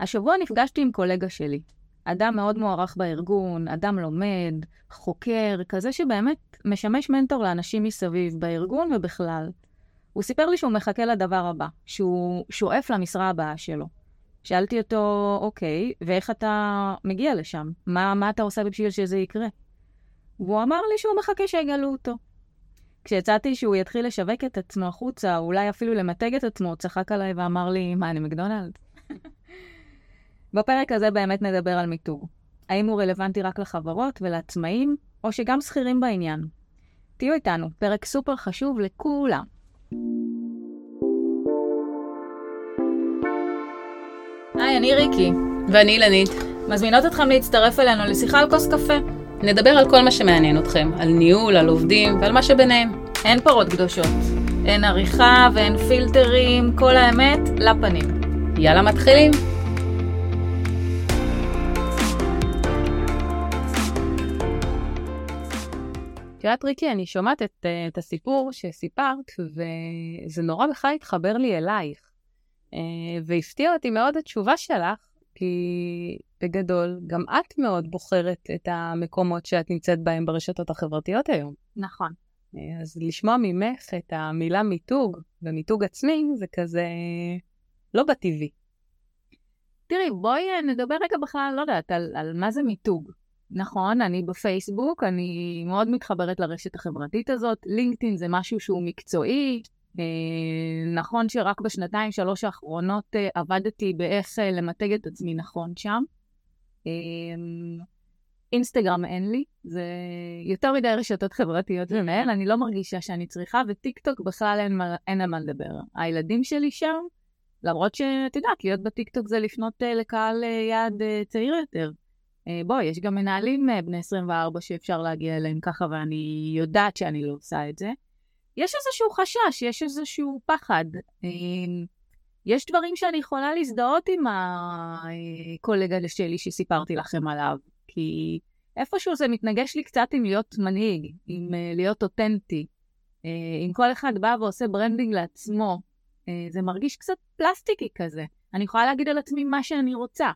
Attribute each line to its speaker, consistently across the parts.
Speaker 1: השבוע נפגשתי עם קולגה שלי, אדם מאוד מוערך בארגון, אדם לומד, חוקר, כזה שבאמת משמש מנטור לאנשים מסביב, בארגון ובכלל. הוא סיפר לי שהוא מחכה לדבר הבא, שהוא שואף למשרה הבאה שלו. שאלתי אותו, אוקיי, ואיך אתה מגיע לשם? מה, מה אתה עושה בשביל שזה יקרה? והוא אמר לי שהוא מחכה שיגלו אותו. כשיצאתי שהוא יתחיל לשווק את עצמו החוצה, או אולי אפילו למתג את עצמו, צחק עליי ואמר לי, מה, אני מקדונלד? בפרק הזה באמת נדבר על מיתוג. האם הוא רלוונטי רק לחברות ולעצמאים, או שגם שכירים בעניין? תהיו איתנו, פרק סופר חשוב לכולם. היי, אני ריקי.
Speaker 2: ואני אילנית.
Speaker 1: מזמינות אתכם להצטרף אלינו לשיחה על כוס קפה.
Speaker 2: נדבר על כל מה שמעניין אתכם, על ניהול, על עובדים ועל מה שביניהם.
Speaker 1: אין פרות קדושות. אין עריכה ואין פילטרים, כל האמת לפנים.
Speaker 2: יאללה, מתחילים. את יודעת, ריקי, אני שומעת את, אה, את הסיפור שסיפרת, וזה נורא בכלל התחבר לי אלייך. אה, והפתיע אותי מאוד התשובה שלך, כי בגדול, גם את מאוד בוחרת את המקומות שאת נמצאת בהם ברשתות החברתיות היום.
Speaker 1: נכון.
Speaker 2: אה, אז לשמוע ממך את המילה מיתוג ומיתוג עצמי, זה כזה לא בטבעי.
Speaker 1: תראי, בואי נדבר רגע בכלל, לא יודעת, על, על מה זה מיתוג. נכון, אני בפייסבוק, אני מאוד מתחברת לרשת החברתית הזאת. לינקדאין זה משהו שהוא מקצועי. אה, נכון שרק בשנתיים, שלוש האחרונות אה, עבדתי באיך אה, למתג את עצמי נכון שם. אינסטגרם אין לי, זה יותר מדי רשתות חברתיות ומהן, אני לא מרגישה שאני צריכה, וטיק טוק בכלל אין, אין על מה לדבר. הילדים שלי שם, למרות שאת יודעת, להיות בטיק טוק זה לפנות לקהל יעד צעיר יותר. אה, בואי, יש גם מנהלים אה, בני 24 שאפשר להגיע אליהם ככה, ואני יודעת שאני לא עושה את זה. יש איזשהו חשש, יש איזשהו פחד. אה, יש דברים שאני יכולה להזדהות עם הקולגה שלי שסיפרתי לכם עליו, כי איפשהו זה מתנגש לי קצת עם להיות מנהיג, עם להיות אותנטי. אם כל אחד בא ועושה branding לעצמו, זה מרגיש קצת פלסטיקי כזה. אני יכולה להגיד על עצמי מה שאני רוצה.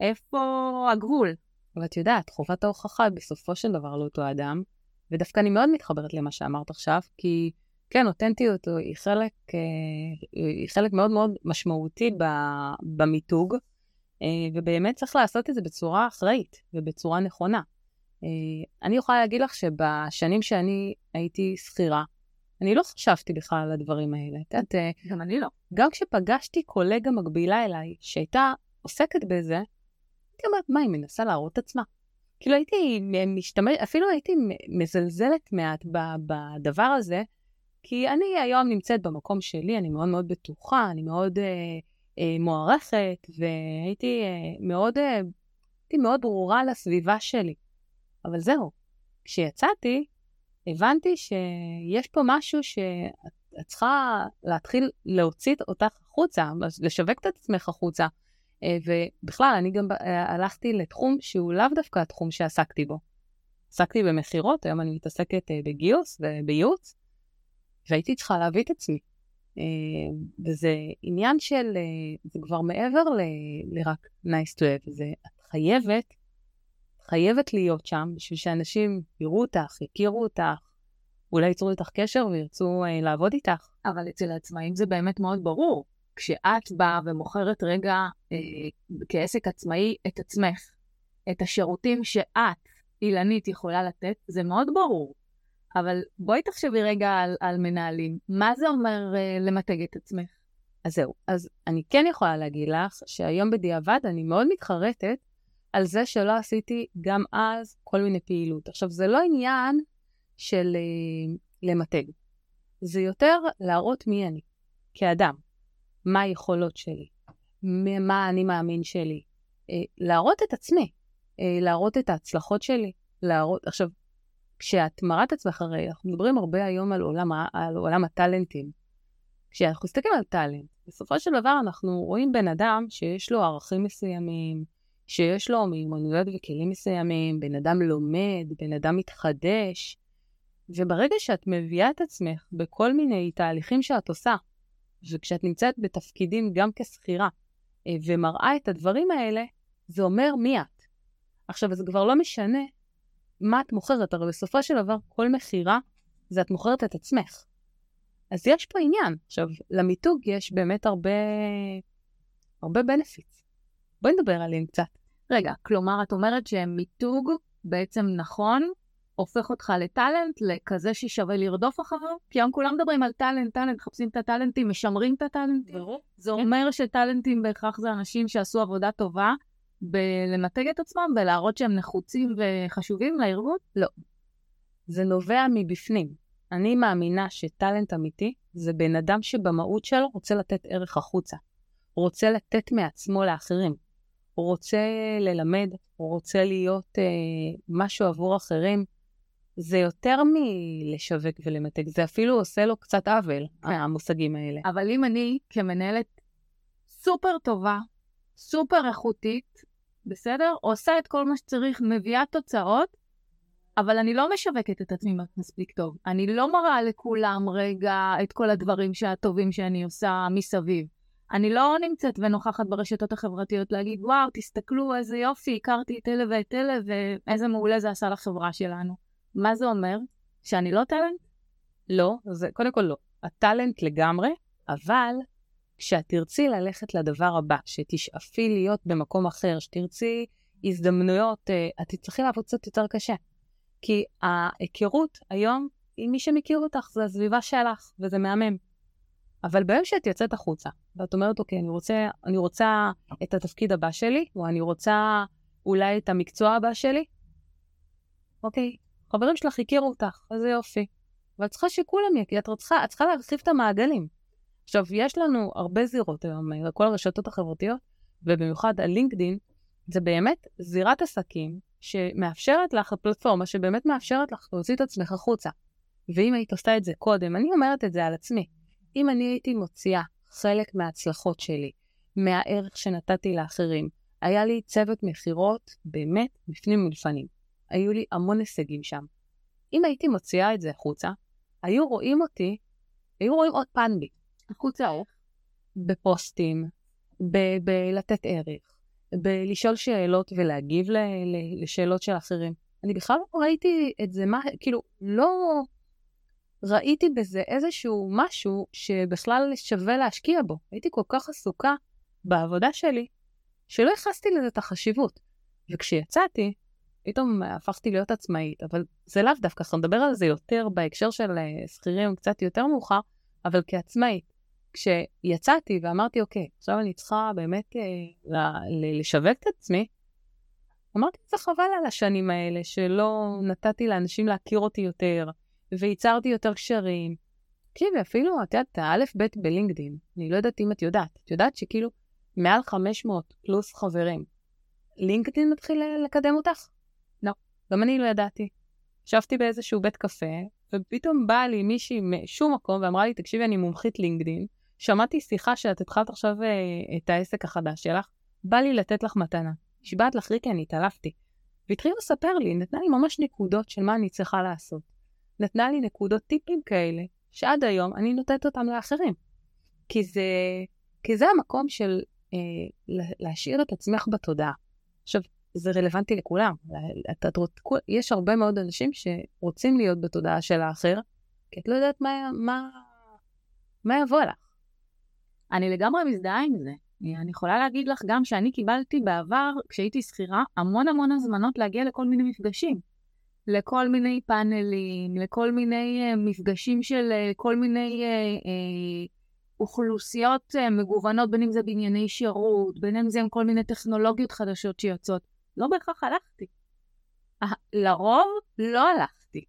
Speaker 1: איפה הגבול?
Speaker 2: אבל את יודעת, חובת ההוכחה בסופו של דבר לאותו אדם, ודווקא אני מאוד מתחברת למה שאמרת עכשיו, כי כן, אותנטיות היא חלק, אה, היא חלק מאוד מאוד משמעותי במיתוג, אה, ובאמת צריך לעשות את זה בצורה אחראית ובצורה נכונה. אה, אני יכולה להגיד לך שבשנים שאני הייתי שכירה, אני לא חשבתי בכלל על הדברים האלה. את יודעת,
Speaker 1: גם אני לא.
Speaker 2: גם כשפגשתי קולגה מקבילה אליי, שהייתה עוסקת בזה, הייתי אומרת, מה, היא מנסה להראות את עצמה? כאילו הייתי משתמש, אפילו הייתי מזלזלת מעט בדבר הזה, כי אני היום נמצאת במקום שלי, אני מאוד מאוד בטוחה, אני מאוד אה, אה, מוערכת, והייתי אה, מאוד, אה, הייתי מאוד ברורה לסביבה שלי. אבל זהו, כשיצאתי, הבנתי שיש פה משהו שאת צריכה להתחיל להוציא אותך החוצה, לשווק את עצמך החוצה. אה, ובכלל, אני גם אה, הלכתי לתחום שהוא לאו דווקא התחום שעסקתי בו. עסקתי במכירות, היום אני מתעסקת אה, בגיוס ובייעוץ, והייתי צריכה להביא את עצמי. וזה עניין של, זה כבר מעבר ל- לרק nice to have, זה את חייבת, חייבת להיות שם בשביל שאנשים יראו אותך, יכירו אותך, אולי ייצרו איתך קשר וירצו לעבוד איתך.
Speaker 1: אבל אצל העצמאים זה באמת מאוד ברור. כשאת באה ומוכרת רגע אה, כעסק עצמאי את עצמך, את השירותים שאת, אילנית, יכולה לתת, זה מאוד ברור. אבל בואי תחשבי רגע על, על מנהלים. מה זה אומר אה, למתג את עצמך?
Speaker 2: אז זהו. אז אני כן יכולה להגיד לך שהיום בדיעבד אני מאוד מתחרטת על זה שלא עשיתי גם אז כל מיני פעילות. עכשיו, זה לא עניין של אה, למתג. זה יותר להראות מי אני, כאדם. מה היכולות שלי, מה האני מאמין שלי, אה, להראות את עצמי, אה, להראות את ההצלחות שלי, להראות, עכשיו, כשאת מראה את עצמך, הרי אנחנו מדברים הרבה היום על עולם, על עולם הטאלנטים. כשאנחנו מסתכלים על טאלנט, בסופו של דבר אנחנו רואים בן אדם שיש לו ערכים מסוימים, שיש לו מיומנויות וכלים מסוימים, בן אדם לומד, בן אדם מתחדש, וברגע שאת מביאה את עצמך בכל מיני תהליכים שאת עושה, וכשאת נמצאת בתפקידים גם כשכירה, אה, ומראה את הדברים האלה, זה אומר מי את. עכשיו, זה כבר לא משנה מה את מוכרת, הרי בסופו של דבר כל מכירה זה את מוכרת את עצמך. אז יש פה עניין. עכשיו, למיתוג יש באמת הרבה, הרבה בנפיץ. בואי נדבר עליהם קצת.
Speaker 1: רגע, כלומר, את אומרת שמיתוג בעצם נכון, הופך אותך לטאלנט, לכזה ששווה לרדוף אחריו? כי היום כולם מדברים על טאלנט, טאלנט, מחפשים את הטאלנטים, משמרים את הטאלנטים.
Speaker 2: ברור.
Speaker 1: זה אומר שטאלנטים בהכרח זה אנשים שעשו עבודה טובה בלנתג את עצמם ולהראות שהם נחוצים וחשובים לארגון?
Speaker 2: לא. זה נובע מבפנים. אני מאמינה שטאלנט אמיתי זה בן אדם שבמהות שלו רוצה לתת ערך החוצה. הוא רוצה לתת מעצמו לאחרים. הוא רוצה ללמד, הוא רוצה להיות אה, משהו עבור אחרים. זה יותר מלשווק ולמתג, זה אפילו עושה לו קצת עוול, המושגים האלה.
Speaker 1: אבל אם אני כמנהלת סופר טובה, סופר איכותית, בסדר? עושה את כל מה שצריך, מביאה תוצאות, אבל אני לא משווקת את עצמי מספיק טוב. אני לא מראה לכולם רגע את כל הדברים הטובים שאני עושה מסביב. אני לא נמצאת ונוכחת ברשתות החברתיות להגיד, וואו, תסתכלו איזה יופי, הכרתי את אלה ואת אלה, ואיזה מעולה זה עשה לחברה שלנו. מה זה אומר? שאני לא טאלנט?
Speaker 2: לא, זה קודם כל לא. הטאלנט לגמרי, אבל כשאת תרצי ללכת לדבר הבא, שתשאפי להיות במקום אחר, שתרצי הזדמנויות, אה, את תצטרכי לעבוד קצת יותר קשה. כי ההיכרות היום, עם מי שמכיר אותך, זה הסביבה שלך, וזה מהמם. אבל ביום שאת יוצאת החוצה, ואת אומרת, אוקיי, אני רוצה, אני רוצה את התפקיד הבא שלי, או אני רוצה אולי את המקצוע הבא שלי, אוקיי, חברים שלך הכירו אותך, איזה יופי. ואת צריכה שכולם יכירו, את צריכה, את צריכה להרחיב את המעגלים. עכשיו, יש לנו הרבה זירות היום, לכל הרשתות החברתיות, ובמיוחד הלינקדין, זה באמת זירת עסקים שמאפשרת לך, הפלטפורמה שבאמת מאפשרת לך להוציא את עצמך החוצה. ואם היית עושה את זה קודם, אני אומרת את זה על עצמי, אם אני הייתי מוציאה חלק מההצלחות שלי, מהערך שנתתי לאחרים, היה לי צוות מכירות באמת בפנים ולפנים. היו לי המון הישגים שם. אם הייתי מוציאה את זה החוצה, היו רואים אותי, היו רואים עוד פן בי.
Speaker 1: החוצה איך?
Speaker 2: בפוסטים, בלתת ערך, בלשאול שאלות ולהגיב ל- ל- לשאלות של אחרים. אני בכלל לא ראיתי את זה, מה, כאילו, לא ראיתי בזה איזשהו משהו שבכלל שווה להשקיע בו. הייתי כל כך עסוקה בעבודה שלי, שלא ייחסתי לזה את החשיבות. וכשיצאתי, פתאום הפכתי להיות עצמאית, אבל זה לאו דווקא, אנחנו נדבר על זה יותר בהקשר של אה, שכירים קצת יותר מאוחר, אבל כעצמאית. כשיצאתי ואמרתי, אוקיי, עכשיו אני צריכה באמת אה, לשווק את עצמי, אמרתי, זה חבל על השנים האלה, שלא נתתי לאנשים להכיר אותי יותר, וייצרתי יותר קשרים. תקשיבי, אפילו, את יודעת, האלף-בית בלינקדין, אני לא יודעת אם את יודעת, את יודעת שכאילו מעל 500 פלוס חברים, לינקדין מתחיל לקדם אותך? גם אני לא ידעתי. ישבתי באיזשהו בית קפה, ופתאום באה לי מישהי משום מקום ואמרה לי, תקשיבי, אני מומחית לינקדין, שמעתי שיחה שאת התחלת עכשיו אה, את העסק החדש שלך, בא לי לתת לך מתנה. נשבעת לך ריקי, אני התעלפתי. והתחילה לספר לי, נתנה לי ממש נקודות של מה אני צריכה לעשות. נתנה לי נקודות טיפים כאלה, שעד היום אני נותנת אותם לאחרים. כי זה, כי זה המקום של אה, להשאיר את עצמך בתודעה. עכשיו, זה רלוונטי לכולם. את, את, את, יש הרבה מאוד אנשים שרוצים להיות בתודעה של האחר, כי את לא יודעת מה, מה, מה יבוא לך.
Speaker 1: אני לגמרי מזדהה עם זה. אני יכולה להגיד לך גם שאני קיבלתי בעבר, כשהייתי שכירה, המון המון הזמנות להגיע לכל מיני מפגשים. לכל מיני פאנלים, לכל מיני uh, מפגשים של uh, כל מיני uh, uh, אוכלוסיות uh, מגוונות, בין אם זה בענייני שירות, בין אם זה עם כל מיני טכנולוגיות חדשות שיוצאות. לא בהכרח הלכתי. לרוב לא הלכתי.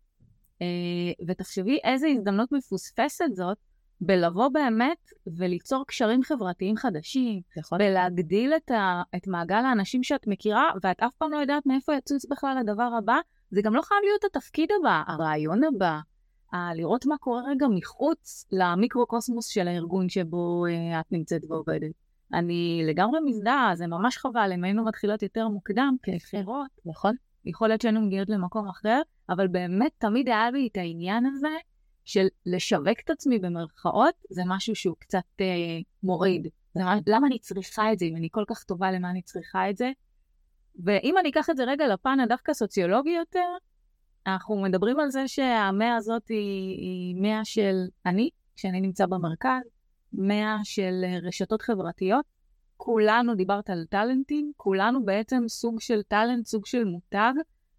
Speaker 1: Uh, ותחשבי איזה הזדמנות מפוספסת זאת בלבוא באמת וליצור קשרים חברתיים חדשים,
Speaker 2: נכון.
Speaker 1: ולהגדיל את, ה, את מעגל האנשים שאת מכירה, ואת אף פעם לא יודעת מאיפה יצוץ בכלל הדבר הבא, זה גם לא חייב להיות התפקיד הבא, הרעיון הבא, ה- לראות מה קורה רגע מחוץ למיקרוקוסמוס של הארגון שבו uh, את נמצאת ועובדת. אני לגמרי מזדהה, זה ממש חבל, אם היינו מתחילות יותר מוקדם כבחירות,
Speaker 2: נכון?
Speaker 1: יכול להיות שהיינו מגיעות למקום אחר, אבל באמת תמיד היה לי את העניין הזה של לשווק את עצמי במרכאות, זה משהו שהוא קצת אה, מוריד. למה, למה אני צריכה את זה, אם אני כל כך טובה, למה אני צריכה את זה? ואם אני אקח את זה רגע לפן הדווקא סוציולוגי יותר, אנחנו מדברים על זה שהמאה הזאת היא, היא מאה של אני, כשאני נמצא במרכז, מאה של רשתות חברתיות. כולנו, דיברת על טאלנטים, כולנו בעצם סוג של טאלנט, סוג של מותג,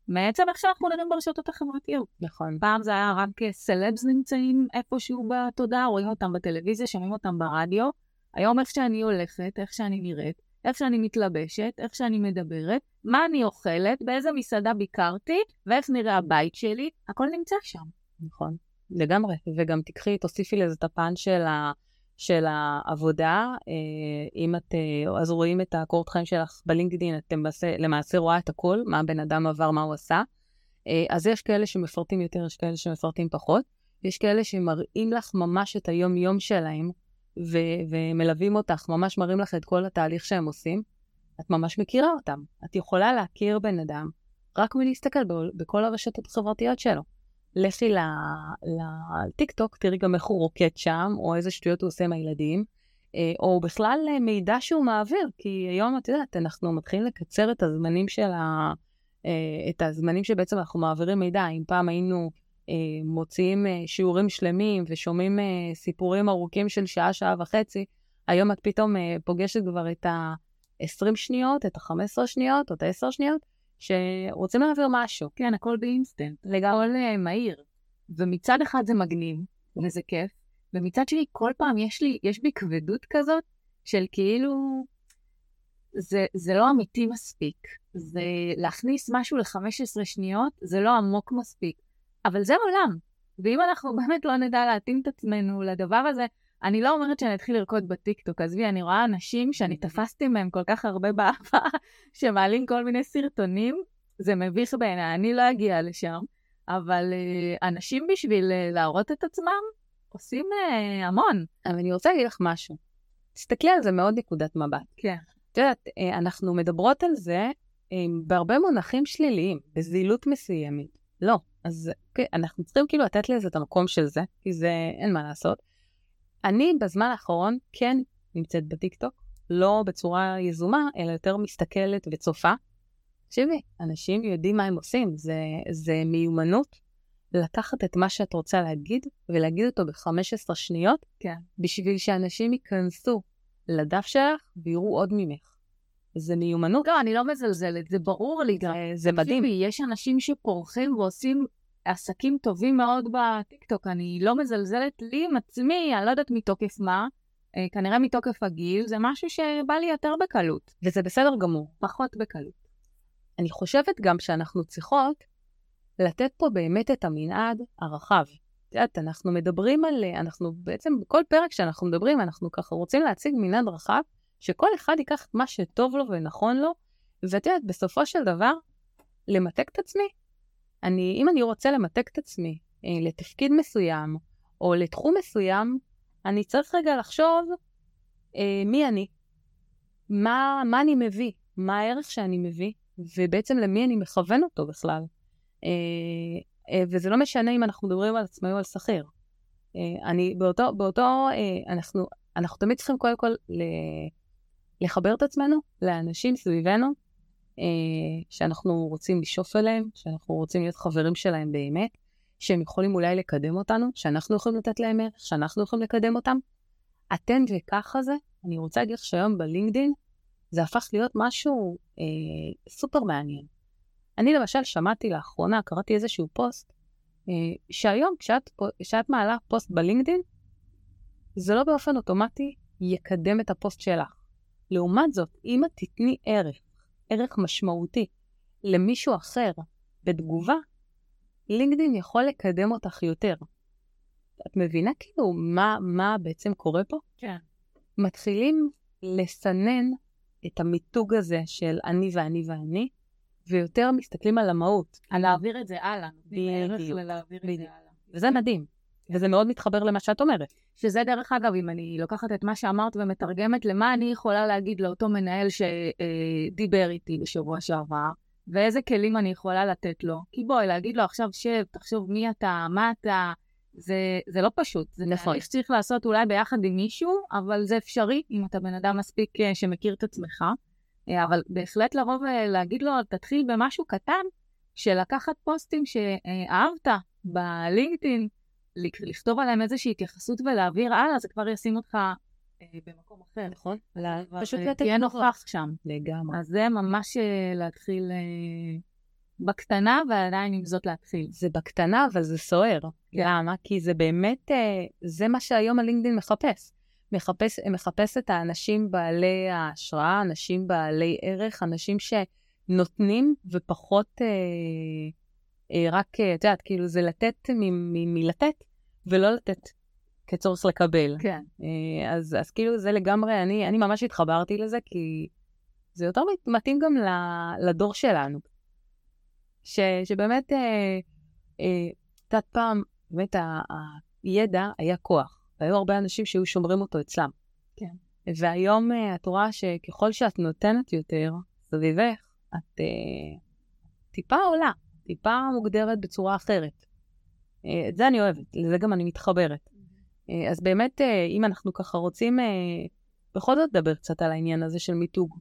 Speaker 1: מעצם איך שאנחנו נראים ברשתות החברתיות.
Speaker 2: נכון.
Speaker 1: פעם זה היה רק סלבס נמצאים איפשהו בתודעה, רואים אותם בטלוויזיה, שומעים אותם ברדיו. היום איך שאני הולכת, איך שאני נראית, איך שאני מתלבשת, איך שאני מדברת, מה אני אוכלת, באיזה מסעדה ביקרתי, ואיך נראה הבית שלי, הכל נמצא שם.
Speaker 2: נכון, לגמרי. וגם תקחי, תוסיפי לזה את הפן של, ה, של העבודה. אה, אם את, אה, אז רואים את הקורות חיים שלך בלינקדאין, את למעשה, למעשה רואה את הכל, מה הבן אדם עבר, מה הוא עשה. אה, אז יש כאלה שמפרטים יותר, יש כאלה שמפרטים פחות. יש כאלה שמראים לך ממש את היום-יום שלהם, ו- ומלווים אותך, ממש מראים לך את כל התהליך שהם עושים, את ממש מכירה אותם. את יכולה להכיר בן אדם רק מלהסתכל ב- בכל הרשתות החברתיות שלו. לכי לטיקטוק, תראי גם איך הוא רוקד שם, או איזה שטויות הוא עושה עם הילדים, אה, או בכלל אה, מידע שהוא מעביר, כי היום, את יודעת, אנחנו מתחילים לקצר את הזמנים של ה... אה, את הזמנים שבעצם אנחנו מעבירים מידע. אם פעם היינו מוציאים שיעורים שלמים ושומעים סיפורים ארוכים של שעה, שעה וחצי, היום את פתאום פוגשת כבר את ה-20 שניות, את ה-15 שניות או את ה-10 שניות, שרוצים להעביר משהו.
Speaker 1: כן, הכל באינסטנט, לגמרי מהיר. ומצד אחד זה מגניב, וזה כיף, ומצד שני, כל פעם יש לי, יש בי כבדות כזאת של כאילו, זה, זה לא אמיתי מספיק. זה להכניס משהו ל-15 שניות, זה לא עמוק מספיק. אבל זה עולם. ואם אנחנו באמת לא נדע להתאים את עצמנו לדבר הזה, אני לא אומרת שאני אתחיל לרקוד בטיקטוק, עזבי, אני רואה אנשים שאני תפסתי מהם כל כך הרבה באהבה, שמעלים כל מיני סרטונים, זה מביך בעיניי, אני לא אגיע לשם, אבל uh, אנשים בשביל uh, להראות את עצמם, עושים uh, המון.
Speaker 2: אבל אני רוצה להגיד לך משהו. תסתכלי על זה מאוד נקודת מבט.
Speaker 1: כן.
Speaker 2: את יודעת, אנחנו מדברות על זה בהרבה מונחים שליליים, בזילות מסוימת. לא. אז כן, אנחנו צריכים כאילו לתת לזה את המקום של זה, כי זה, אין מה לעשות. אני בזמן האחרון כן נמצאת בטיקטוק, לא בצורה יזומה, אלא יותר מסתכלת וצופה. תקשיבי, אנשים יודעים מה הם עושים, זה, זה מיומנות לקחת את מה שאת רוצה להגיד ולהגיד אותו ב-15 שניות,
Speaker 1: כן.
Speaker 2: בשביל שאנשים ייכנסו לדף שלך ויראו עוד ממך. זה מיומנות.
Speaker 1: לא, אני לא מזלזלת, זה ברור לי גם.
Speaker 2: זה מדהים.
Speaker 1: יש אנשים שפורחים ועושים עסקים טובים מאוד בטיקטוק. אני לא מזלזלת לי עם עצמי, אני לא יודעת מתוקף מה, אה, כנראה מתוקף הגיל, זה משהו שבא לי יותר בקלות.
Speaker 2: וזה בסדר גמור.
Speaker 1: פחות בקלות.
Speaker 2: אני חושבת גם שאנחנו צריכות לתת פה באמת את המנעד הרחב. את יודעת, אנחנו מדברים על, אנחנו בעצם, בכל פרק שאנחנו מדברים, אנחנו ככה רוצים להציג מנעד רחב, שכל אחד ייקח את מה שטוב לו ונכון לו, ואת יודעת, בסופו של דבר, למתק את עצמי. אני, אם אני רוצה למתק את עצמי אה, לתפקיד מסוים, או לתחום מסוים, אני צריך רגע לחשוב אה, מי אני, מה, מה אני מביא, מה הערך שאני מביא, ובעצם למי אני מכוון אותו בכלל. אה, אה, וזה לא משנה אם אנחנו מדברים על עצמאי או על שכיר. אה, אני, באותו, באותו, אה, אנחנו, אנחנו תמיד צריכים קודם כל ל... לחבר את עצמנו לאנשים סביבנו שאנחנו רוצים לשאוף אליהם, שאנחנו רוצים להיות חברים שלהם באמת, שהם יכולים אולי לקדם אותנו, שאנחנו יכולים לתת להם ערך, שאנחנו יכולים לקדם אותם. אתן וככה זה, אני רוצה להגיד לך שהיום בלינקדין זה הפך להיות משהו אה, סופר מעניין. אני למשל שמעתי לאחרונה, קראתי איזשהו פוסט, אה, שהיום כשאת, כשאת מעלה פוסט בלינקדין, זה לא באופן אוטומטי יקדם את הפוסט שלך. לעומת זאת, אם את תתני ערך, ערך משמעותי, למישהו אחר בתגובה, לינקדאין יכול לקדם אותך יותר. את מבינה כאילו מה, מה בעצם קורה פה?
Speaker 1: כן.
Speaker 2: מתחילים לסנן את המיתוג הזה של אני ואני ואני, ויותר מסתכלים על המהות.
Speaker 1: על להעביר את זה הלאה.
Speaker 2: בדיוק. וזה מדהים. וזה מאוד מתחבר למה שאת אומרת.
Speaker 1: שזה דרך אגב, אם אני לוקחת את מה שאמרת ומתרגמת למה אני יכולה להגיד לאותו מנהל שדיבר איתי בשבוע שעבר, ואיזה כלים אני יכולה לתת לו. כי בואי, להגיד לו עכשיו שב, תחשוב מי אתה, מה אתה, זה, זה לא פשוט. זה
Speaker 2: נכון.
Speaker 1: תהליך שצריך לעשות אולי ביחד עם מישהו, אבל זה אפשרי אם אתה בן אדם מספיק אה, שמכיר את עצמך. אה, אבל בהחלט לבוא ולהגיד לו, תתחיל במשהו קטן, של לקחת פוסטים שאהבת בלינקדאין, לכתוב עליהם איזושהי התייחסות ולהעביר הלאה, זה כבר ישים אותך אה, במקום אחר.
Speaker 2: נכון. פשוט
Speaker 1: אה, תהיה. נוכח שם.
Speaker 2: לגמרי.
Speaker 1: אז זה ממש אה, להתחיל אה, בקטנה, ועדיין עם זאת להתחיל.
Speaker 2: זה בקטנה, אבל זה סוער. למה? כי זה באמת, אה, זה מה שהיום הלינקדאין מחפש. מחפש, מחפש את האנשים בעלי ההשראה, אנשים בעלי ערך, אנשים שנותנים ופחות אה, רק, אה, את יודעת, כאילו זה לתת מלתת, ולא לתת כצורך לקבל.
Speaker 1: כן.
Speaker 2: אה, אז, אז כאילו זה לגמרי, אני, אני ממש התחברתי לזה, כי זה יותר מת- מתאים גם לדור שלנו. ש, שבאמת, אה, אה, את יודעת, פעם, באמת הידע היה כוח. והיו הרבה אנשים שהיו שומרים אותו אצלם.
Speaker 1: כן.
Speaker 2: והיום אה, את רואה שככל שאת נותנת יותר סביבך, את אה, טיפה עולה, טיפה מוגדרת בצורה אחרת. אה, את זה אני אוהבת, לזה גם אני מתחברת. אה, אז באמת, אה, אם אנחנו ככה רוצים בכל זאת לדבר קצת על העניין הזה של מיתוג,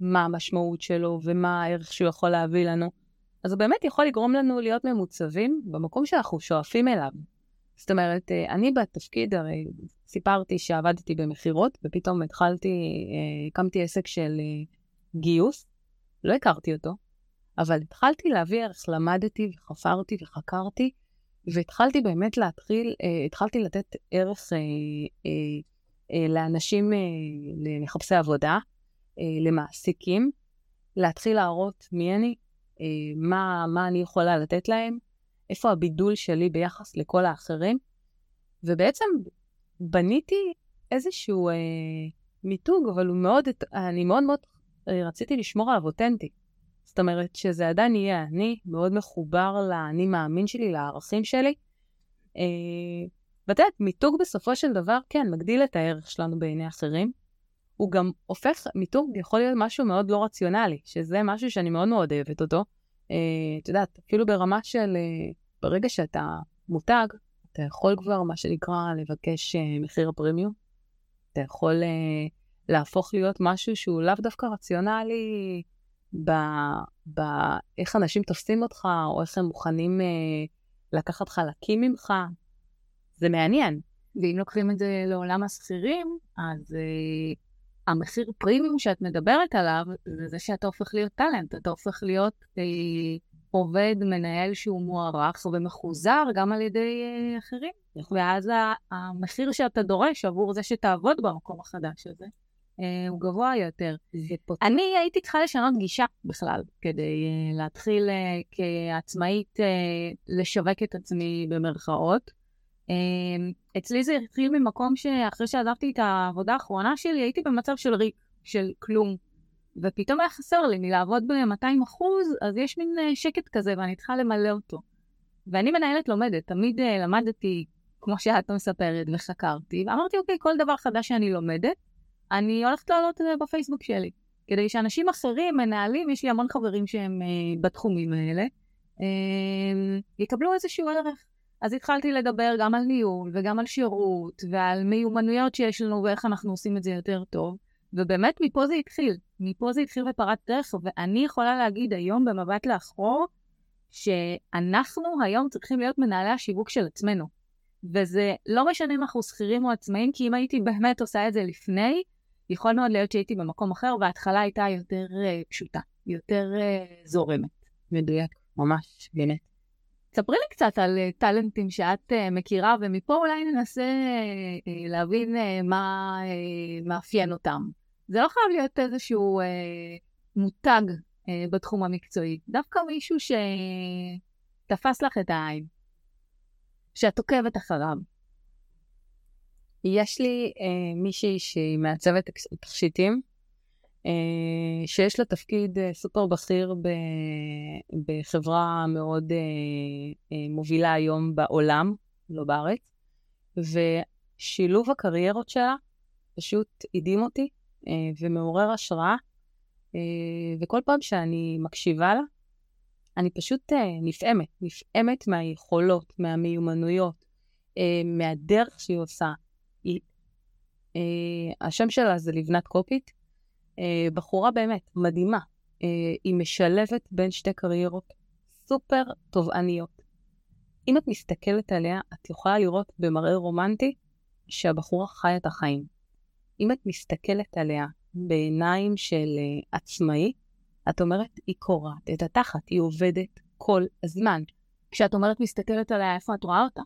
Speaker 2: מה המשמעות שלו ומה הערך שהוא יכול להביא לנו, אז הוא באמת יכול לגרום לנו להיות ממוצבים במקום שאנחנו שואפים אליו. זאת אומרת, אני בתפקיד, הרי סיפרתי שעבדתי במכירות, ופתאום התחלתי, הקמתי עסק של גיוס, לא הכרתי אותו, אבל התחלתי להביא ערך, למדתי וחפרתי וחקרתי, והתחלתי באמת להתחיל, אה, התחלתי לתת ערך אה, אה, אה, לאנשים, אה, למחפשי עבודה, אה, למעסיקים, להתחיל להראות מי אני, אה, מה, מה אני יכולה לתת להם, איפה הבידול שלי ביחס לכל האחרים, ובעצם בניתי איזשהו אה, מיתוג, אבל הוא מאוד, אני מאוד מאוד אה, רציתי לשמור עליו אותנטי. זאת אומרת שזה עדיין יהיה אני, מאוד מחובר לאני מאמין שלי, לערכים שלי. אה, ואת יודעת, מיתוג בסופו של דבר, כן, מגדיל את הערך שלנו בעיני אחרים. הוא גם הופך, מיתוג יכול להיות משהו מאוד לא רציונלי, שזה משהו שאני מאוד מאוד אוהבת אותו. אה, את יודעת, אפילו ברמה של, אה, ברגע שאתה מותג, אתה יכול כבר, מה שנקרא, לבקש מחיר הפרימיום. אתה יכול להפוך להיות משהו שהוא לאו דווקא רציונלי באיך אנשים תופסים אותך, או איך הם מוכנים אה, לקחת חלקים ממך. זה מעניין.
Speaker 1: ואם לוקחים את זה לעולם השכירים, אז uh, המחיר פרימיום שאת מדברת עליו, זה זה שאתה הופך להיות טאלנט, אתה הופך להיות uh, עובד, מנהל שהוא מוערך ומחוזר גם על ידי uh, אחרים. ואז המחיר שאתה דורש עבור זה שתעבוד במקום החדש הזה, הוא גבוה יותר. אני הייתי צריכה לשנות גישה בכלל, כדי uh, להתחיל uh, כעצמאית לשווק את עצמי במרכאות. אצלי זה התחיל ממקום שאחרי שעזבתי את העבודה האחרונה שלי, הייתי במצב של ריק, של כלום. ופתאום היה חסר לי מלעבוד ב-200 אחוז, אז יש מין שקט כזה ואני צריכה למלא אותו. ואני מנהלת לומדת, תמיד למדתי, כמו שאת מספרת, וחקרתי, ואמרתי, אוקיי, כל דבר חדש שאני לומדת, אני הולכת לעלות uh, בפייסבוק שלי. כדי שאנשים אחרים, מנהלים, יש לי המון חברים שהם uh, בתחומים האלה, uh, יקבלו איזשהו ערך. אז התחלתי לדבר גם על ניהול וגם על שירות ועל מיומנויות שיש לנו ואיך אנחנו עושים את זה יותר טוב. ובאמת מפה זה התחיל, מפה זה התחיל ופרט דרך, ואני יכולה להגיד היום במבט לאחור, שאנחנו היום צריכים להיות מנהלי השיווק של עצמנו. וזה לא משנה אם אנחנו שכירים או עצמאים, כי אם הייתי באמת עושה את זה לפני, יכול מאוד להיות שהייתי במקום אחר, וההתחלה הייתה יותר uh, פשוטה, יותר uh, זורמת.
Speaker 2: מדויק, ממש, באמת.
Speaker 1: ספרי לי קצת על uh, טאלנטים שאת מכירה, ומפה אולי ננסה להבין מה מאפיין אותם. זה לא חייב להיות איזשהו מותג בתחום המקצועי, דווקא מישהו שתפס לך את העין, שאת עוקבת אחריו.
Speaker 2: יש לי אה, מישהי שהיא מעצבת תכשיטים, אה, שיש לה תפקיד אה, סופר בכיר ב, בחברה מאוד אה, אה, מובילה היום בעולם, לא בארץ, ושילוב הקריירות שלה פשוט הדהים אותי אה, ומעורר השראה, אה, וכל פעם שאני מקשיבה לה, אני פשוט אה, נפעמת, נפעמת מהיכולות, מהמיומנויות. אה, מהדרך שהיא עושה. היא, אה, השם שלה זה לבנת קופית, אה, בחורה באמת מדהימה. אה, היא משלבת בין שתי קריירות סופר תובעניות. אם את מסתכלת עליה, את יכולה לראות במראה רומנטי שהבחורה חיה את החיים. אם את מסתכלת עליה בעיניים של uh, עצמאי, את אומרת, היא קורעת את התחת, היא עובדת כל הזמן.
Speaker 1: כשאת אומרת מסתכלת עליה, איפה את רואה אותה?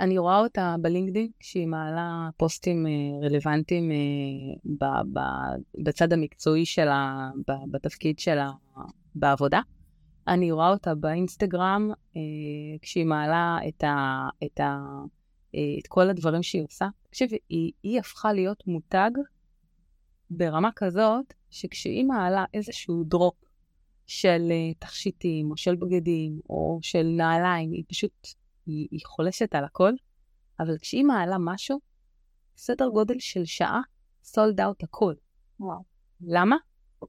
Speaker 2: אני רואה אותה בלינקדאין, כשהיא מעלה פוסטים uh, רלוונטיים ב- בצד המקצועי שלה, בתפקיד שלה בעבודה. אני רואה אותה באינסטגרם, uh, כשהיא מעלה את, ה- את, ה- את כל הדברים שהיא עושה. תקשיבי, היא, היא הפכה להיות מותג ברמה כזאת, שכשהיא מעלה איזשהו דרופ של תכשיטים, או של בגדים, או של נעליים, היא פשוט, היא, היא חולשת על הכל, אבל כשהיא מעלה משהו, סדר גודל של שעה, סולד אאוט הכל.
Speaker 1: וואו.
Speaker 2: למה?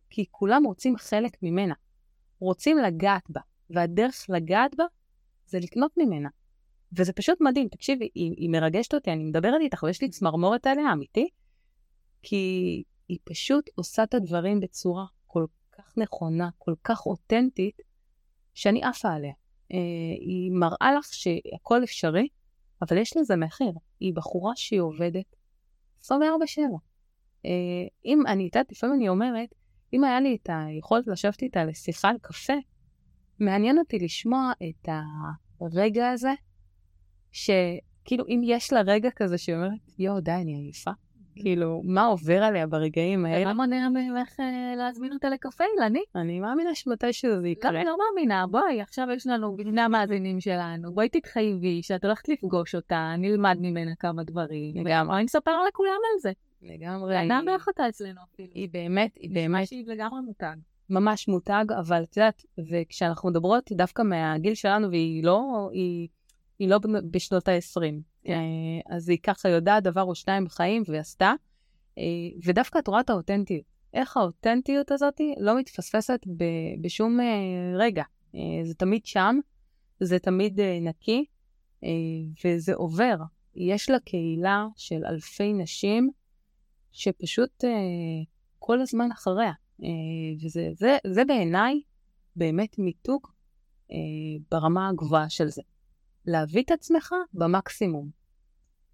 Speaker 2: כי כולם רוצים חלק ממנה. רוצים לגעת בה, והדרך לגעת בה זה לקנות ממנה. וזה פשוט מדהים, תקשיבי, היא, היא מרגשת אותי, אני מדברת איתך ויש לי צמרמורת עליה, אמיתי, כי היא פשוט עושה את הדברים בצורה כל כך נכונה, כל כך אותנטית, שאני עפה עליה. אה, היא מראה לך שהכל אפשרי, אבל יש לזה מחיר. היא בחורה שהיא עובדת 24-7. אה, אם אני יודעת, לפעמים אני אומרת, אם היה לי את היכולת לשבת איתה לשיחה על קפה, מעניין אותי לשמוע את הרגע הזה, שכאילו אם יש לה רגע כזה שהיא אומרת, יואו, די, אני עייפה. כאילו, מה עובר עליה ברגעים האלה?
Speaker 1: מה מונע ממך אה, להזמין אותה לקפה, אילני?
Speaker 2: אני מאמינה שמתישהו זה יקרה.
Speaker 1: לא, לא מאמינה, בואי, עכשיו יש לנו בני המאזינים שלנו, בואי תתחייבי שאת הולכת לפגוש אותה, נלמד ממנה כמה דברים,
Speaker 2: לגמרי.
Speaker 1: אני אספר לכולם על זה.
Speaker 2: לגמרי.
Speaker 1: אדם
Speaker 2: היא-
Speaker 1: באחותה אצלנו אפילו.
Speaker 2: היא באמת, היא באמת
Speaker 1: שהיא לגמרי מותג.
Speaker 2: ממש מותג, אבל את יודעת, וכשאנחנו מדברות דווקא מהגיל שלנו, והיא לא, היא, היא לא בשנות ה-20, אז היא ככה יודעת דבר או שניים בחיים, ועשתה, אה, ודווקא את רואה את האותנטיות. איך האותנטיות הזאת לא מתפספסת ב- בשום אה, רגע. אה, זה תמיד שם, זה תמיד אה, נקי, אה, וזה עובר. יש לה קהילה של אלפי נשים שפשוט אה, כל הזמן אחריה. אה, וזה זה, זה בעיניי באמת מיתוג אה, ברמה הגבוהה של זה. להביא את עצמך במקסימום.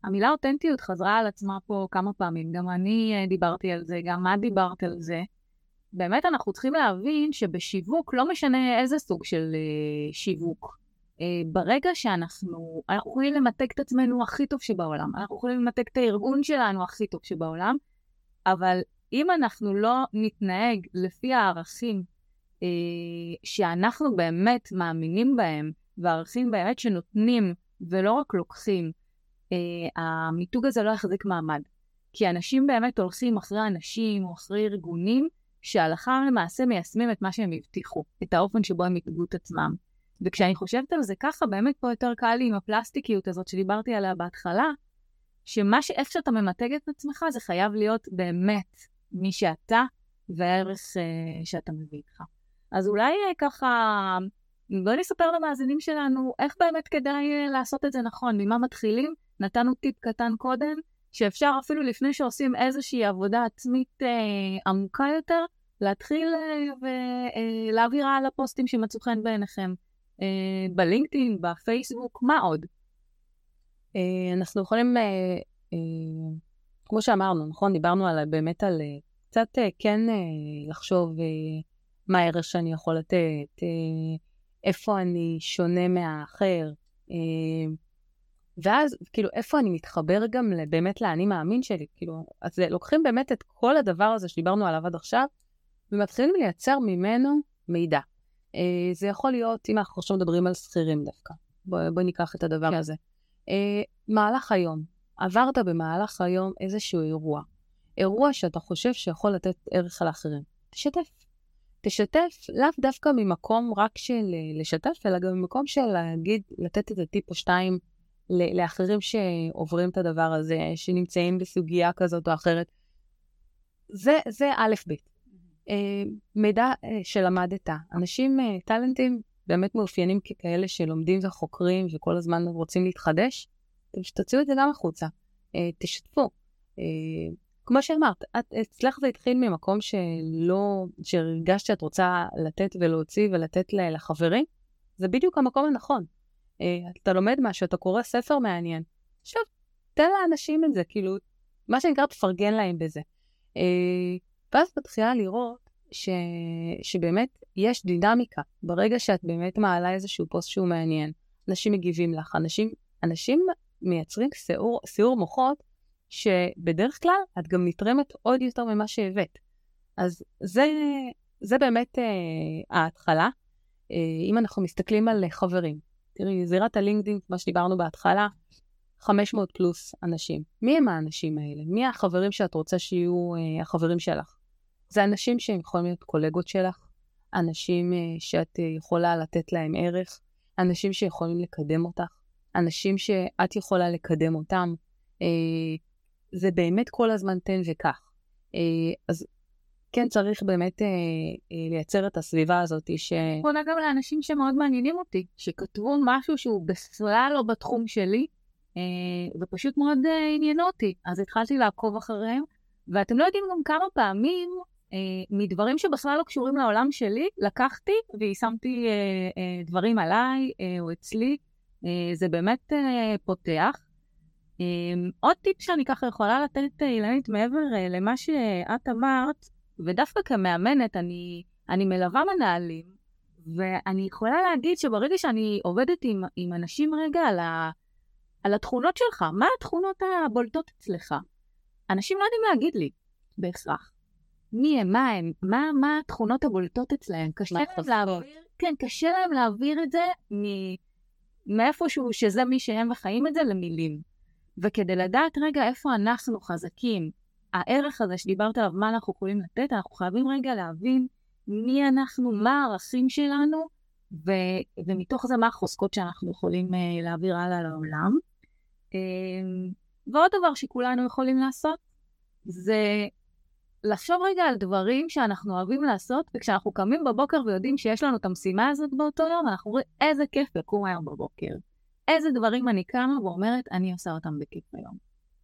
Speaker 1: המילה אותנטיות חזרה על עצמה פה כמה פעמים, גם אני אה, דיברתי על זה, גם את דיברת על זה. באמת אנחנו צריכים להבין שבשיווק, לא משנה איזה סוג של אה, שיווק, אה, ברגע שאנחנו, אנחנו יכולים למתג את עצמנו הכי טוב שבעולם, אנחנו יכולים למתג את הארגון שלנו הכי טוב שבעולם, אבל אם אנחנו לא נתנהג לפי הערכים שאנחנו באמת מאמינים בהם, והערכים באמת שנותנים ולא רק לוקחים, אה, המיתוג הזה לא יחזיק מעמד. כי אנשים באמת הולכים אחרי אנשים או אחרי ארגונים שהלכה למעשה מיישמים את מה שהם הבטיחו, את האופן שבו הם יתגו את עצמם. וכשאני חושבת על זה ככה, באמת פה יותר קל לי עם הפלסטיקיות הזאת שדיברתי עליה בהתחלה, שמה ש... איך שאתה ממתג את עצמך זה חייב להיות באמת מי שאתה והערך אה, שאתה מביא איתך. אז אולי אה, ככה, בואי נספר למאזינים שלנו איך באמת כדאי אה, לעשות את זה נכון, ממה מתחילים. נתנו טיפ קטן קודם, שאפשר אפילו לפני שעושים איזושהי עבודה עצמית אה, עמוקה יותר, להתחיל אה, ולהעביר הלאה פוסטים שמצאו חן בעיניכם. אה, בלינקדאין, בפייסבוק, מה עוד?
Speaker 2: אה, אנחנו יכולים, אה, אה, כמו שאמרנו, נכון? דיברנו על, באמת על אה, קצת אה, כן אה, לחשוב אה, מה הערך שאני יכול לתת, אה, איפה אני שונה מהאחר, אה, ואז כאילו איפה אני מתחבר גם באמת לאני מאמין שלי, כאילו, אז לוקחים באמת את כל הדבר הזה שדיברנו עליו עד עכשיו, ומתחילים לייצר ממנו מידע. אה, זה יכול להיות, אם אנחנו עכשיו מדברים על שכירים דווקא, בואי בוא ניקח את הדבר
Speaker 1: כן.
Speaker 2: הזה. אה, מהלך היום, עברת במהלך היום איזשהו אירוע, אירוע שאתה חושב שיכול לתת ערך לאחרים, תשתף. תשתף לאו דווקא ממקום רק של אה, לשתף, אלא גם ממקום של להגיד, לתת איזה טיפ או שתיים לאחרים שעוברים את הדבר הזה, שנמצאים בסוגיה כזאת או אחרת. זה, זה א' ב'. אה, מידע אה, שלמדת. אנשים טאלנטים באמת מאופיינים ככאלה שלומדים וחוקרים וכל הזמן רוצים להתחדש. תוציאו את זה גם החוצה, תשתפו. כמו שאמרת, את, אצלך זה התחיל ממקום שלא, שהרגשת שאת רוצה לתת ולהוציא ולתת לחברים, זה בדיוק המקום הנכון. אה, אתה לומד משהו, אתה קורא ספר מעניין. עכשיו, תן לאנשים את זה, כאילו, מה שנקרא, תפרגן להם בזה. אה, ואז מתחילה לראות ש... שבאמת יש דינמיקה. ברגע שאת באמת מעלה איזשהו פוסט שהוא מעניין, אנשים מגיבים לך, אנשים, אנשים מייצרים סיעור, סיעור מוחות, שבדרך כלל את גם נתרמת עוד יותר ממה שהבאת. אז זה, זה באמת אה, ההתחלה. אה, אם אנחנו מסתכלים על חברים, תראי, זירת הלינקדאין, כמו שדיברנו בהתחלה, 500 פלוס אנשים. מי הם האנשים האלה? מי החברים שאת רוצה שיהיו אה, החברים שלך? זה אנשים שהם יכולים להיות קולגות שלך, אנשים אה, שאת אה, יכולה לתת להם ערך, אנשים שיכולים לקדם אותך, אנשים שאת יכולה לקדם אותם. אה, זה באמת כל הזמן תן וקח. אה, אז כן צריך באמת אה, אה, לייצר את הסביבה הזאת ש...
Speaker 1: פונה גם לאנשים שמאוד מעניינים אותי, שכתבו משהו שהוא בכלל לא בתחום שלי, ופשוט מאוד אה, עניינו אותי. אז התחלתי לעקוב אחריהם, ואתם לא יודעים גם כמה פעמים, אה, מדברים שבכלל לא קשורים לעולם שלי, לקחתי ויישמתי אה, אה, דברים עליי אה, או אצלי. אה, זה באמת אה, פותח. אה, עוד טיפ שאני ככה יכולה לתת, אילנית, מעבר אה, למה שאת אמרת, ודווקא כמאמנת, אני, אני מלווה מנהלים, ואני יכולה להגיד שברגע שאני עובדת עם, עם אנשים רגע על, ה, על התכונות שלך, מה התכונות הבולטות אצלך? אנשים לא יודעים להגיד לי בהכרח. מי הם, מה הם, מה, מה התכונות הבולטות אצלהם. קשה להם להעביר, כן, קשה להם להעביר את זה מ, מאיפשהו שזה מי שהם וחיים את זה למילים. וכדי לדעת רגע איפה אנחנו חזקים, הערך הזה שדיברת עליו, מה אנחנו יכולים לתת, אנחנו חייבים רגע להבין מי אנחנו, מה הערכים שלנו, ו, ומתוך זה מה החוזקות שאנחנו יכולים uh, להעביר הלאה לעולם. Um, ועוד דבר שכולנו יכולים לעשות, זה לחשוב רגע על דברים שאנחנו אוהבים לעשות, וכשאנחנו קמים בבוקר ויודעים שיש לנו את המשימה הזאת באותו יום, אנחנו רואים איזה כיף לקום היום בבוקר. איזה דברים אני קמה ואומרת, אני עושה אותם בכיף היום.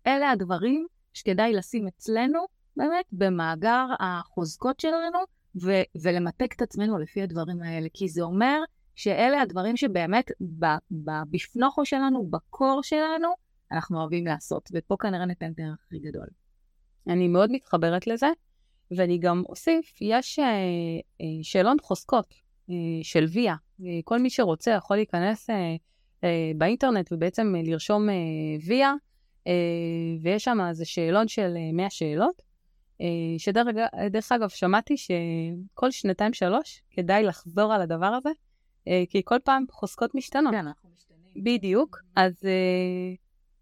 Speaker 1: אלה הדברים שכדאי לשים אצלנו, באמת, במאגר החוזקות שלנו, ו- ולמתק את עצמנו לפי הדברים האלה, כי זה אומר שאלה הדברים שבאמת בפנוכו שלנו, בקור שלנו, אנחנו אוהבים לעשות, ופה כנראה ניתן הערך הכי גדול.
Speaker 2: אני מאוד מתחברת לזה, ואני גם אוסיף, יש אה, אה, שאלון חוזקות אה, של ויה. כל מי שרוצה יכול להיכנס באינטרנט ובעצם אה, לרשום אה, ויה, אה, ויש שם איזה שאלון של 100 אה, שאלות, אה, שדרך אגב, שמעתי שכל שנתיים-שלוש כדאי לחזור על הדבר הזה, כי כל פעם חוזקות משתנות.
Speaker 1: כן, אנחנו משתנים.
Speaker 2: בדיוק. אז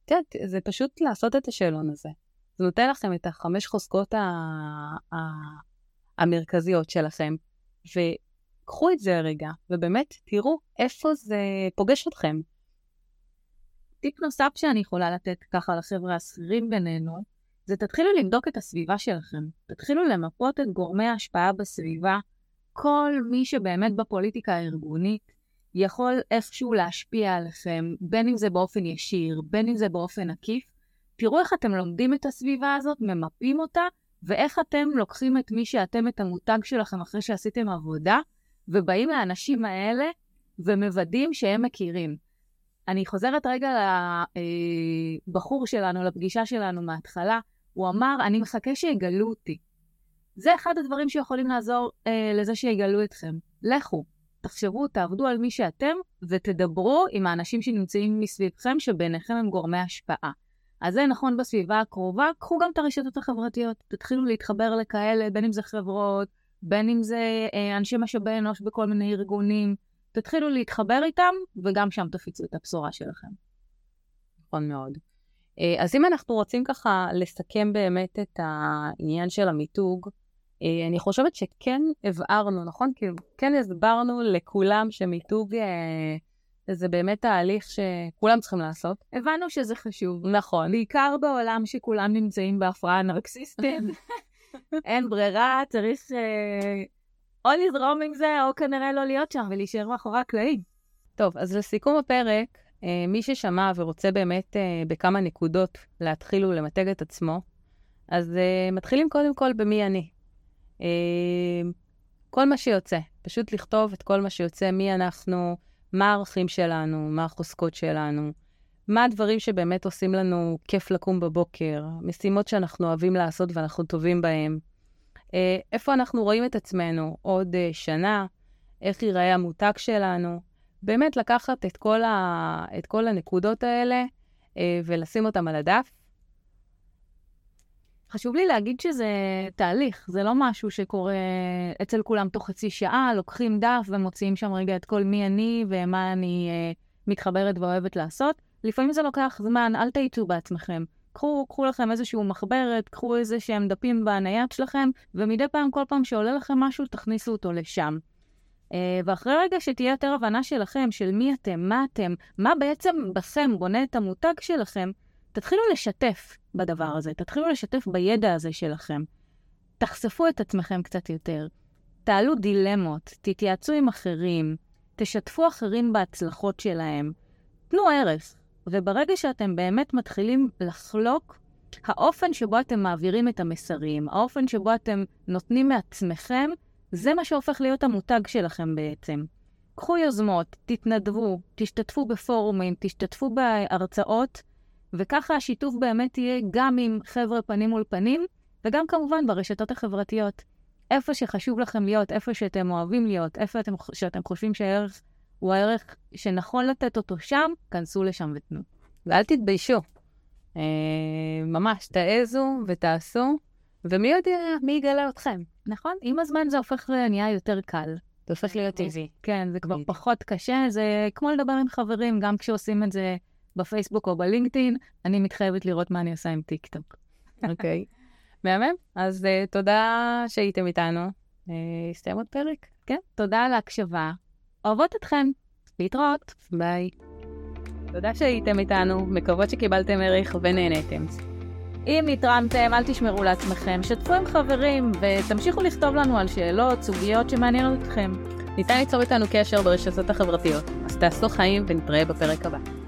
Speaker 2: את יודעת, זה פשוט לעשות את השאלון הזה. זה נותן לכם את החמש חוזקות המרכזיות שלכם, וקחו את זה רגע, ובאמת תראו איפה זה פוגש אתכם.
Speaker 1: טיפ נוסף שאני יכולה לתת ככה לחבר'ה השכירים בינינו, זה תתחילו לבדוק את הסביבה שלכם. תתחילו למפות את גורמי ההשפעה בסביבה. כל מי שבאמת בפוליטיקה הארגונית יכול איכשהו להשפיע עליכם, בין אם זה באופן ישיר, בין אם זה באופן עקיף. תראו איך אתם לומדים את הסביבה הזאת, ממפים אותה, ואיך אתם לוקחים את מי שאתם, את המותג שלכם אחרי שעשיתם עבודה, ובאים לאנשים האלה ומוודאים שהם מכירים. אני חוזרת רגע לבחור שלנו, לפגישה שלנו מההתחלה, הוא אמר, אני מחכה שיגלו אותי. זה אחד הדברים שיכולים לעזור אה, לזה שיגלו אתכם. לכו, תחשבו, תעבדו על מי שאתם, ותדברו עם האנשים שנמצאים מסביבכם, שביניכם הם גורמי השפעה. אז זה נכון בסביבה הקרובה, קחו גם את הרשתות החברתיות, תתחילו להתחבר לכאלה, בין אם זה חברות, בין אם זה אה, אנשי משאבי אנוש בכל מיני ארגונים, תתחילו להתחבר איתם, וגם שם תפיצו את הבשורה שלכם.
Speaker 2: נכון מאוד. אה, אז אם אנחנו רוצים ככה לסכם באמת את העניין של המיתוג, אה, אני חושבת שכן הבהרנו, נכון? כאילו, כן הסברנו לכולם שמיתוג זה באמת תהליך שכולם צריכים לעשות.
Speaker 1: הבנו שזה חשוב.
Speaker 2: נכון.
Speaker 1: בעיקר בעולם שכולם נמצאים בהפרעה נרקסיסטית. אין ברירה, צריך או לזרום עם זה, או כנראה לא להיות שם ולהישאר מאחורי הקלעים.
Speaker 2: טוב, אז לסיכום הפרק, אה, מי ששמע ורוצה באמת אה, בכמה נקודות להתחיל ולמתג את עצמו, אז אה, מתחילים קודם כל במי אני. אה, כל מה שיוצא, פשוט לכתוב את כל מה שיוצא, מי אנחנו, מה הערכים שלנו, מה החוזקות שלנו, מה הדברים שבאמת עושים לנו כיף לקום בבוקר, משימות שאנחנו אוהבים לעשות ואנחנו טובים בהם. אה, איפה אנחנו רואים את עצמנו עוד אה, שנה, איך ייראה המותג שלנו. באמת לקחת את כל, ה... את כל הנקודות האלה אה, ולשים אותם על הדף.
Speaker 1: חשוב לי להגיד שזה תהליך, זה לא משהו שקורה אצל כולם תוך חצי שעה, לוקחים דף ומוציאים שם רגע את כל מי אני ומה אני מתחברת ואוהבת לעשות. לפעמים זה לוקח זמן, אל תאיצו בעצמכם. קחו, קחו לכם איזשהו מחברת, קחו איזה שהם דפים בנייד שלכם, ומדי פעם, כל פעם שעולה לכם משהו, תכניסו אותו לשם. Uh, ואחרי רגע שתהיה יותר הבנה שלכם, של מי אתם, מה אתם, מה בעצם בכם בונה את המותג שלכם, תתחילו לשתף בדבר הזה, תתחילו לשתף בידע הזה שלכם. תחשפו את עצמכם קצת יותר, תעלו דילמות, תתייעצו עם אחרים, תשתפו אחרים בהצלחות שלהם, תנו ערך. וברגע שאתם באמת מתחילים לחלוק, האופן שבו אתם מעבירים את המסרים, האופן שבו אתם נותנים מעצמכם, זה מה שהופך להיות המותג שלכם בעצם. קחו יוזמות, תתנדבו, תשתתפו בפורומים, תשתתפו בהרצאות, וככה השיתוף באמת יהיה גם עם חבר'ה פנים מול פנים, וגם כמובן ברשתות החברתיות. איפה שחשוב לכם להיות, איפה שאתם אוהבים להיות, איפה אתם, שאתם חושבים שהערך הוא הערך שנכון לתת אותו שם, כנסו לשם ותנו.
Speaker 2: ואל תתביישו. אה, ממש, תעזו ותעשו, ומי יודע, מי יגלה אתכם.
Speaker 1: נכון? עם הזמן זה הופך, נהיה יותר קל.
Speaker 2: זה הופך להיות טבעי.
Speaker 1: כן, זה כבר פחות קשה, זה כמו לדבר עם חברים, גם כשעושים את זה בפייסבוק או בלינקדאין, אני מתחייבת לראות מה אני עושה עם טיק טוק.
Speaker 2: אוקיי. מהמם. אז אה, תודה שהייתם איתנו. אה, הסתיים עוד פרק.
Speaker 1: כן, תודה על ההקשבה. אוהבות אתכם. להתראות.
Speaker 2: ביי. תודה שהייתם איתנו, מקוות שקיבלתם ערך ונהניתם.
Speaker 1: אם נתרמתם, אל תשמרו לעצמכם, שתפו עם חברים ותמשיכו לכתוב לנו על שאלות, סוגיות שמעניינות אתכם.
Speaker 2: ניתן ליצור איתנו קשר ברשתות החברתיות, אז תעשו חיים ונתראה בפרק הבא.